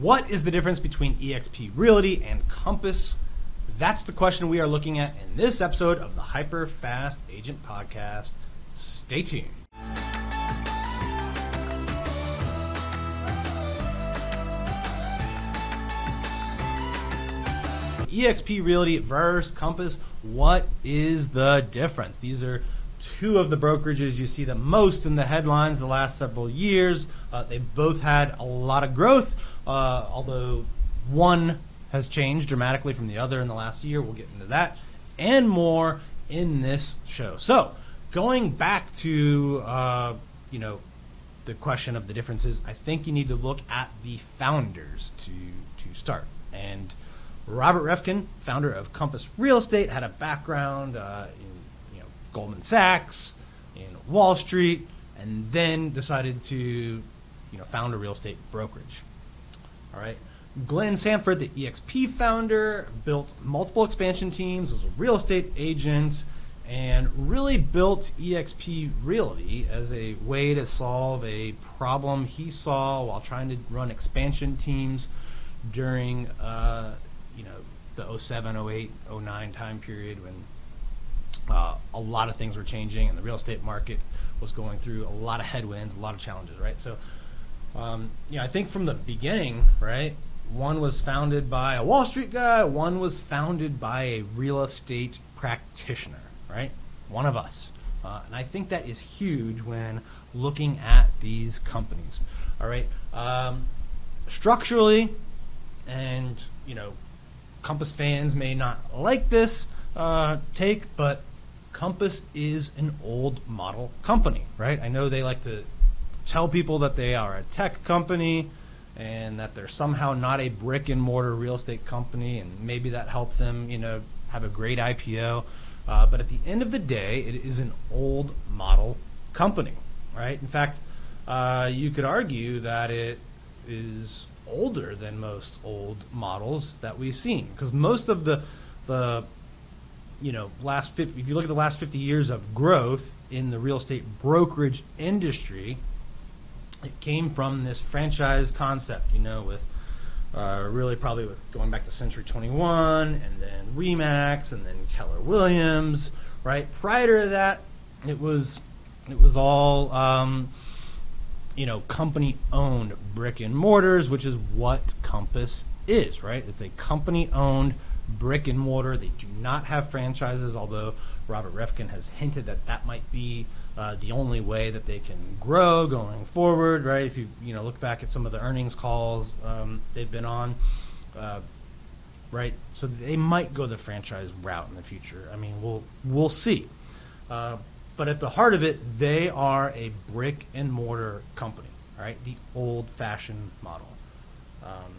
What is the difference between eXp Realty and Compass? That's the question we are looking at in this episode of the Hyper Fast Agent Podcast. Stay tuned. eXp Realty versus Compass. What is the difference? These are two of the brokerages you see the most in the headlines the last several years. Uh, they both had a lot of growth, uh, although one has changed dramatically from the other in the last year. We'll get into that and more in this show. So, going back to uh, you know the question of the differences, I think you need to look at the founders to to start and. Robert Reffkin, founder of Compass Real Estate, had a background uh, in you know, Goldman Sachs, in Wall Street, and then decided to you know found a real estate brokerage. All right. Glenn Sanford, the EXP founder, built multiple expansion teams, was a real estate agent, and really built EXP Realty as a way to solve a problem he saw while trying to run expansion teams during uh, you know the 07, 08, 09 time period when uh, a lot of things were changing and the real estate market was going through a lot of headwinds, a lot of challenges, right? So, um, know, I think from the beginning, right, one was founded by a Wall Street guy, one was founded by a real estate practitioner, right? One of us. Uh, and I think that is huge when looking at these companies. All right. Um, structurally, and, you know, Compass fans may not like this uh, take, but Compass is an old model company, right? I know they like to tell people that they are a tech company and that they're somehow not a brick and mortar real estate company, and maybe that helped them, you know, have a great IPO. Uh, but at the end of the day, it is an old model company, right? In fact, uh, you could argue that it is older than most old models that we've seen because most of the the you know last 50, if you look at the last 50 years of growth in the real estate brokerage industry it came from this franchise concept you know with uh, really probably with going back to century 21 and then remax and then keller williams right prior to that it was it was all um, you know, company owned brick and mortars, which is what Compass is, right? It's a company owned brick and mortar. They do not have franchises, although Robert Reffkin has hinted that that might be uh, the only way that they can grow going forward, right? If you you know look back at some of the earnings calls um, they've been on, uh, right? So they might go the franchise route in the future. I mean, we'll we'll see. Uh, but at the heart of it, they are a brick and mortar company, right? The old fashioned model. Um,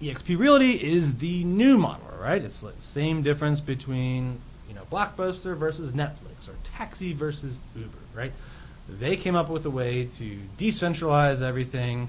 EXP Realty is the new model, right? It's the same difference between you know Blockbuster versus Netflix or taxi versus Uber, right? They came up with a way to decentralize everything,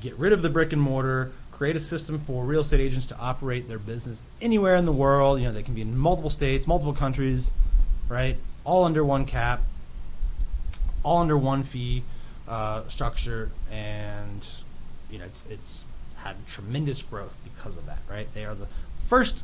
get rid of the brick and mortar, create a system for real estate agents to operate their business anywhere in the world. You know, they can be in multiple states, multiple countries, right? all under one cap, all under one fee uh, structure, and you know it's it's had tremendous growth because of that. Right, they are the first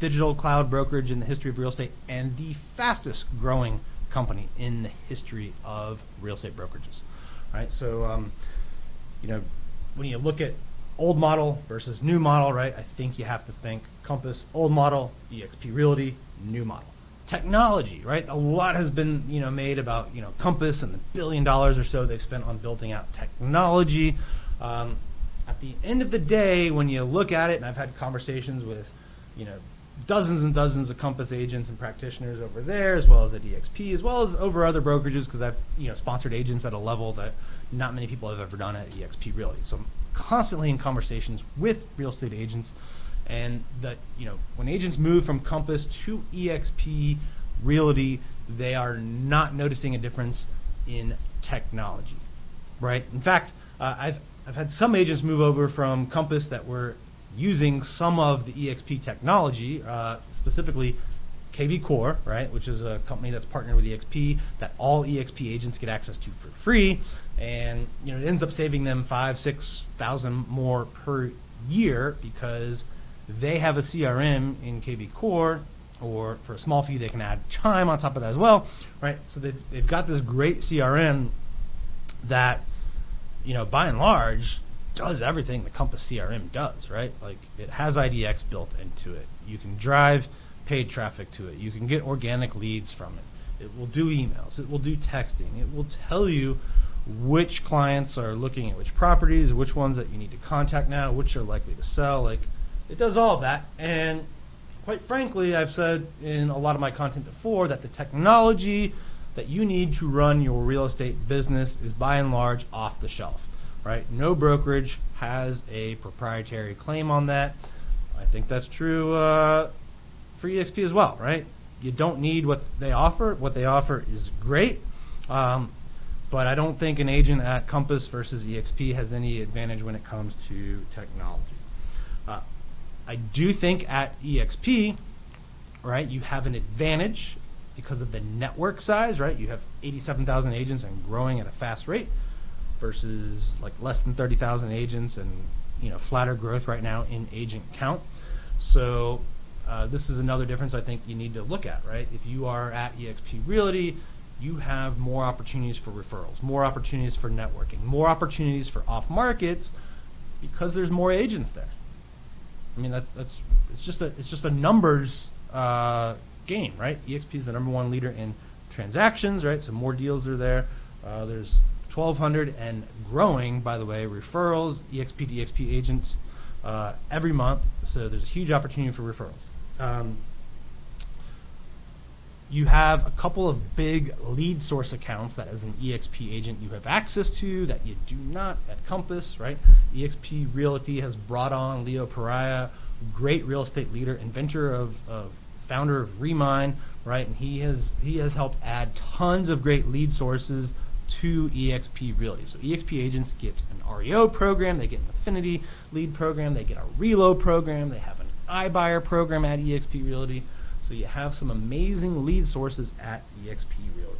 digital cloud brokerage in the history of real estate and the fastest growing company in the history of real estate brokerages. Right, so um, you know when you look at old model versus new model, right? I think you have to think Compass, old model, EXP Realty, new model technology, right? A lot has been you know made about you know Compass and the billion dollars or so they've spent on building out technology. Um, at the end of the day, when you look at it, and I've had conversations with you know dozens and dozens of Compass agents and practitioners over there, as well as at EXP, as well as over other brokerages, because I've you know sponsored agents at a level that not many people have ever done at EXP Realty. So I'm constantly in conversations with real estate agents and that you know when agents move from Compass to EXP Realty, they are not noticing a difference in technology, right? In fact, uh, I've I've had some agents move over from Compass that were using some of the EXP technology, uh, specifically KV Core, right, which is a company that's partnered with EXP that all EXP agents get access to for free, and you know it ends up saving them five, six thousand more per year because they have a CRM in KV Core, or for a small fee they can add Chime on top of that as well, right? So they've they've got this great CRM that you know by and large does everything the Compass CRM does, right? Like it has IDX built into it. You can drive paid traffic to it. You can get organic leads from it. It will do emails. It will do texting. It will tell you which clients are looking at which properties, which ones that you need to contact now, which are likely to sell. Like it does all that. And quite frankly, I've said in a lot of my content before that the technology that you need to run your real estate business is by and large off the shelf right? No brokerage has a proprietary claim on that. I think that's true uh, for EXP as well, right? You don't need what they offer. What they offer is great, um, but I don't think an agent at Compass versus EXP has any advantage when it comes to technology. Uh, I do think at EXP, right, you have an advantage because of the network size, right? You have 87,000 agents and growing at a fast rate versus like less than 30,000 agents and you know flatter growth right now in agent count. So uh, this is another difference I think you need to look at, right? If you are at eXp Realty, you have more opportunities for referrals, more opportunities for networking, more opportunities for off markets because there's more agents there. I mean that's that's it's just a it's just a numbers uh, game, right? EXP is the number one leader in transactions, right? So more deals are there. Uh, there's 1,200 and growing, by the way, referrals, EXP EXP agents uh, every month. So there's a huge opportunity for referrals. Um, you have a couple of big lead source accounts that, as an EXP agent, you have access to that you do not at Compass, right? EXP Realty has brought on Leo Pareja, great real estate leader, inventor of, of founder of Remine, right? And he has he has helped add tons of great lead sources to EXP Realty. So EXP agents get an REO program, they get an affinity lead program, they get a reload program, they have an iBuyer program at EXP Realty. So you have some amazing lead sources at EXP Realty.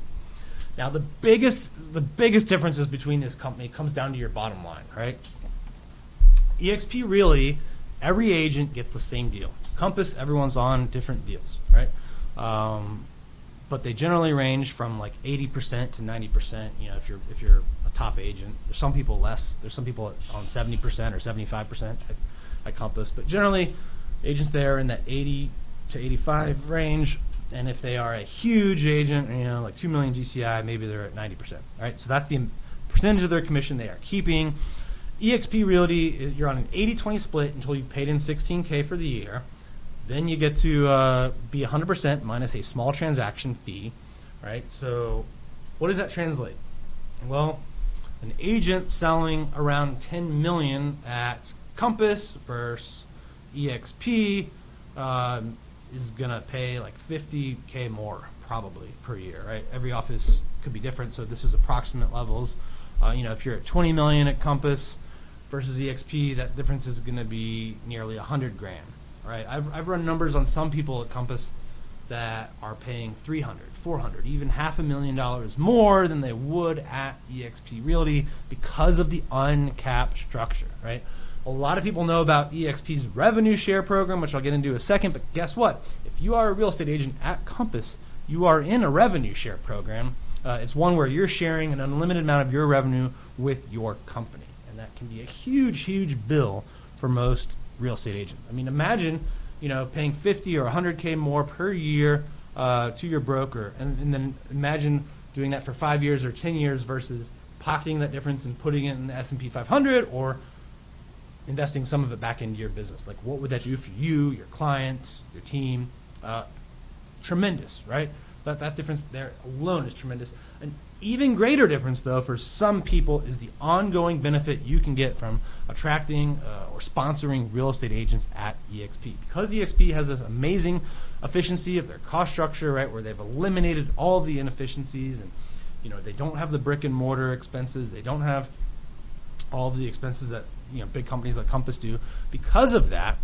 Now the biggest the biggest differences between this company comes down to your bottom line, right? EXP Realty, every agent gets the same deal. Compass, everyone's on different deals, right? Um, but they generally range from like 80% to 90%. You know, if you're if you're a top agent, there's some people less. There's some people on 70% or 75% at, Compass, but generally, agents there in that 80 to 85 range. And if they are a huge agent, you know, like 2 million GCI, maybe they're at 90%. All right, so that's the percentage of their commission they are keeping. EXP Realty, you're on an 80 20 split until you've paid in 16K for the year. Then you get to uh, be 100% minus a small transaction fee, right? So, what does that translate? Well, an agent selling around 10 million at Compass versus EXP um, is gonna pay like 50k more probably per year, right? Every office could be different, so this is approximate levels. Uh, you know, if you're at 20 million at Compass versus EXP, that difference is gonna be nearly 100 grand right? I've, I've run numbers on some people at Compass that are paying 300, 400, even half a million dollars more than they would at EXP Realty because of the uncapped structure, right? A lot of people know about EXP's revenue share program, which I'll get into in a second, but guess what? If you are a real estate agent at Compass, you are in a revenue share program. Uh, it's one where you're sharing an unlimited amount of your revenue with your company. And that can be a huge, huge bill for most real estate agents. I mean, imagine, you know, paying 50 or 100K more per year uh, to your broker, and, and, then imagine doing that for five years or 10 years versus pocketing that difference and putting it in the S&P 500 or investing some of it back into your business. Like, what would that do for you, your clients, your team? Uh, tremendous, right? That, that difference there alone is tremendous. An even greater difference, though, for some people is the ongoing benefit you can get from attracting uh, or sponsoring real estate agents at EXP. Because EXP has this amazing efficiency of their cost structure, right, where they've eliminated all of the inefficiencies and you know they don't have the brick and mortar expenses, they don't have all of the expenses that you know big companies like Compass do. Because of that,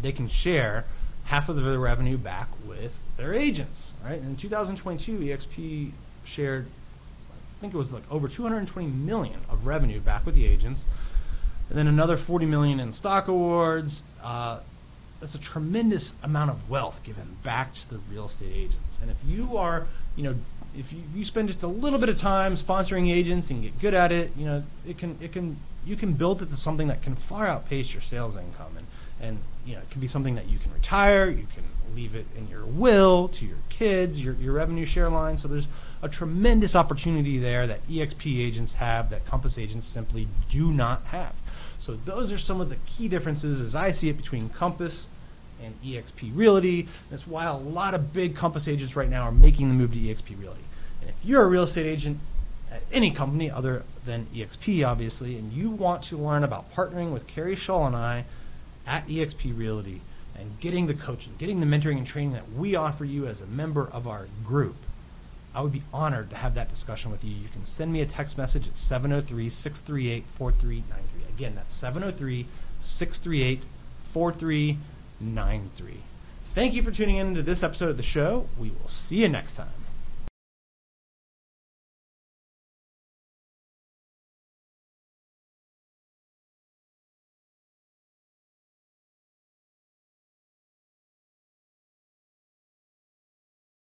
they can share half of their revenue back with their agents. Right? In 2022, EXP shared, think it was like over 220 million of revenue back with the agents, and then another 40 million in stock awards. Uh, that's a tremendous amount of wealth given back to the real estate agents. And if you are, you know, if you, you spend just a little bit of time sponsoring agents and get good at it, you know, it can it can you can build it to something that can far outpace your sales income and and you know it can be something that you can retire you can leave it in your will to your kids your, your revenue share line. So there's a tremendous opportunity there that exp agents have that compass agents simply do not have. So those are some of the key differences as i see it between compass and exp realty. That's why a lot of big compass agents right now are making the move to exp realty. And if you're a real estate agent at any company other than exp obviously and you want to learn about partnering with Keri Shull and i at EXP Realty and getting the coaching, getting the mentoring and training that we offer you as a member of our group, I would be honored to have that discussion with you. You can send me a text message at 703 638 4393. Again, that's 703 638 4393. Thank you for tuning in to this episode of the show. We will see you next time.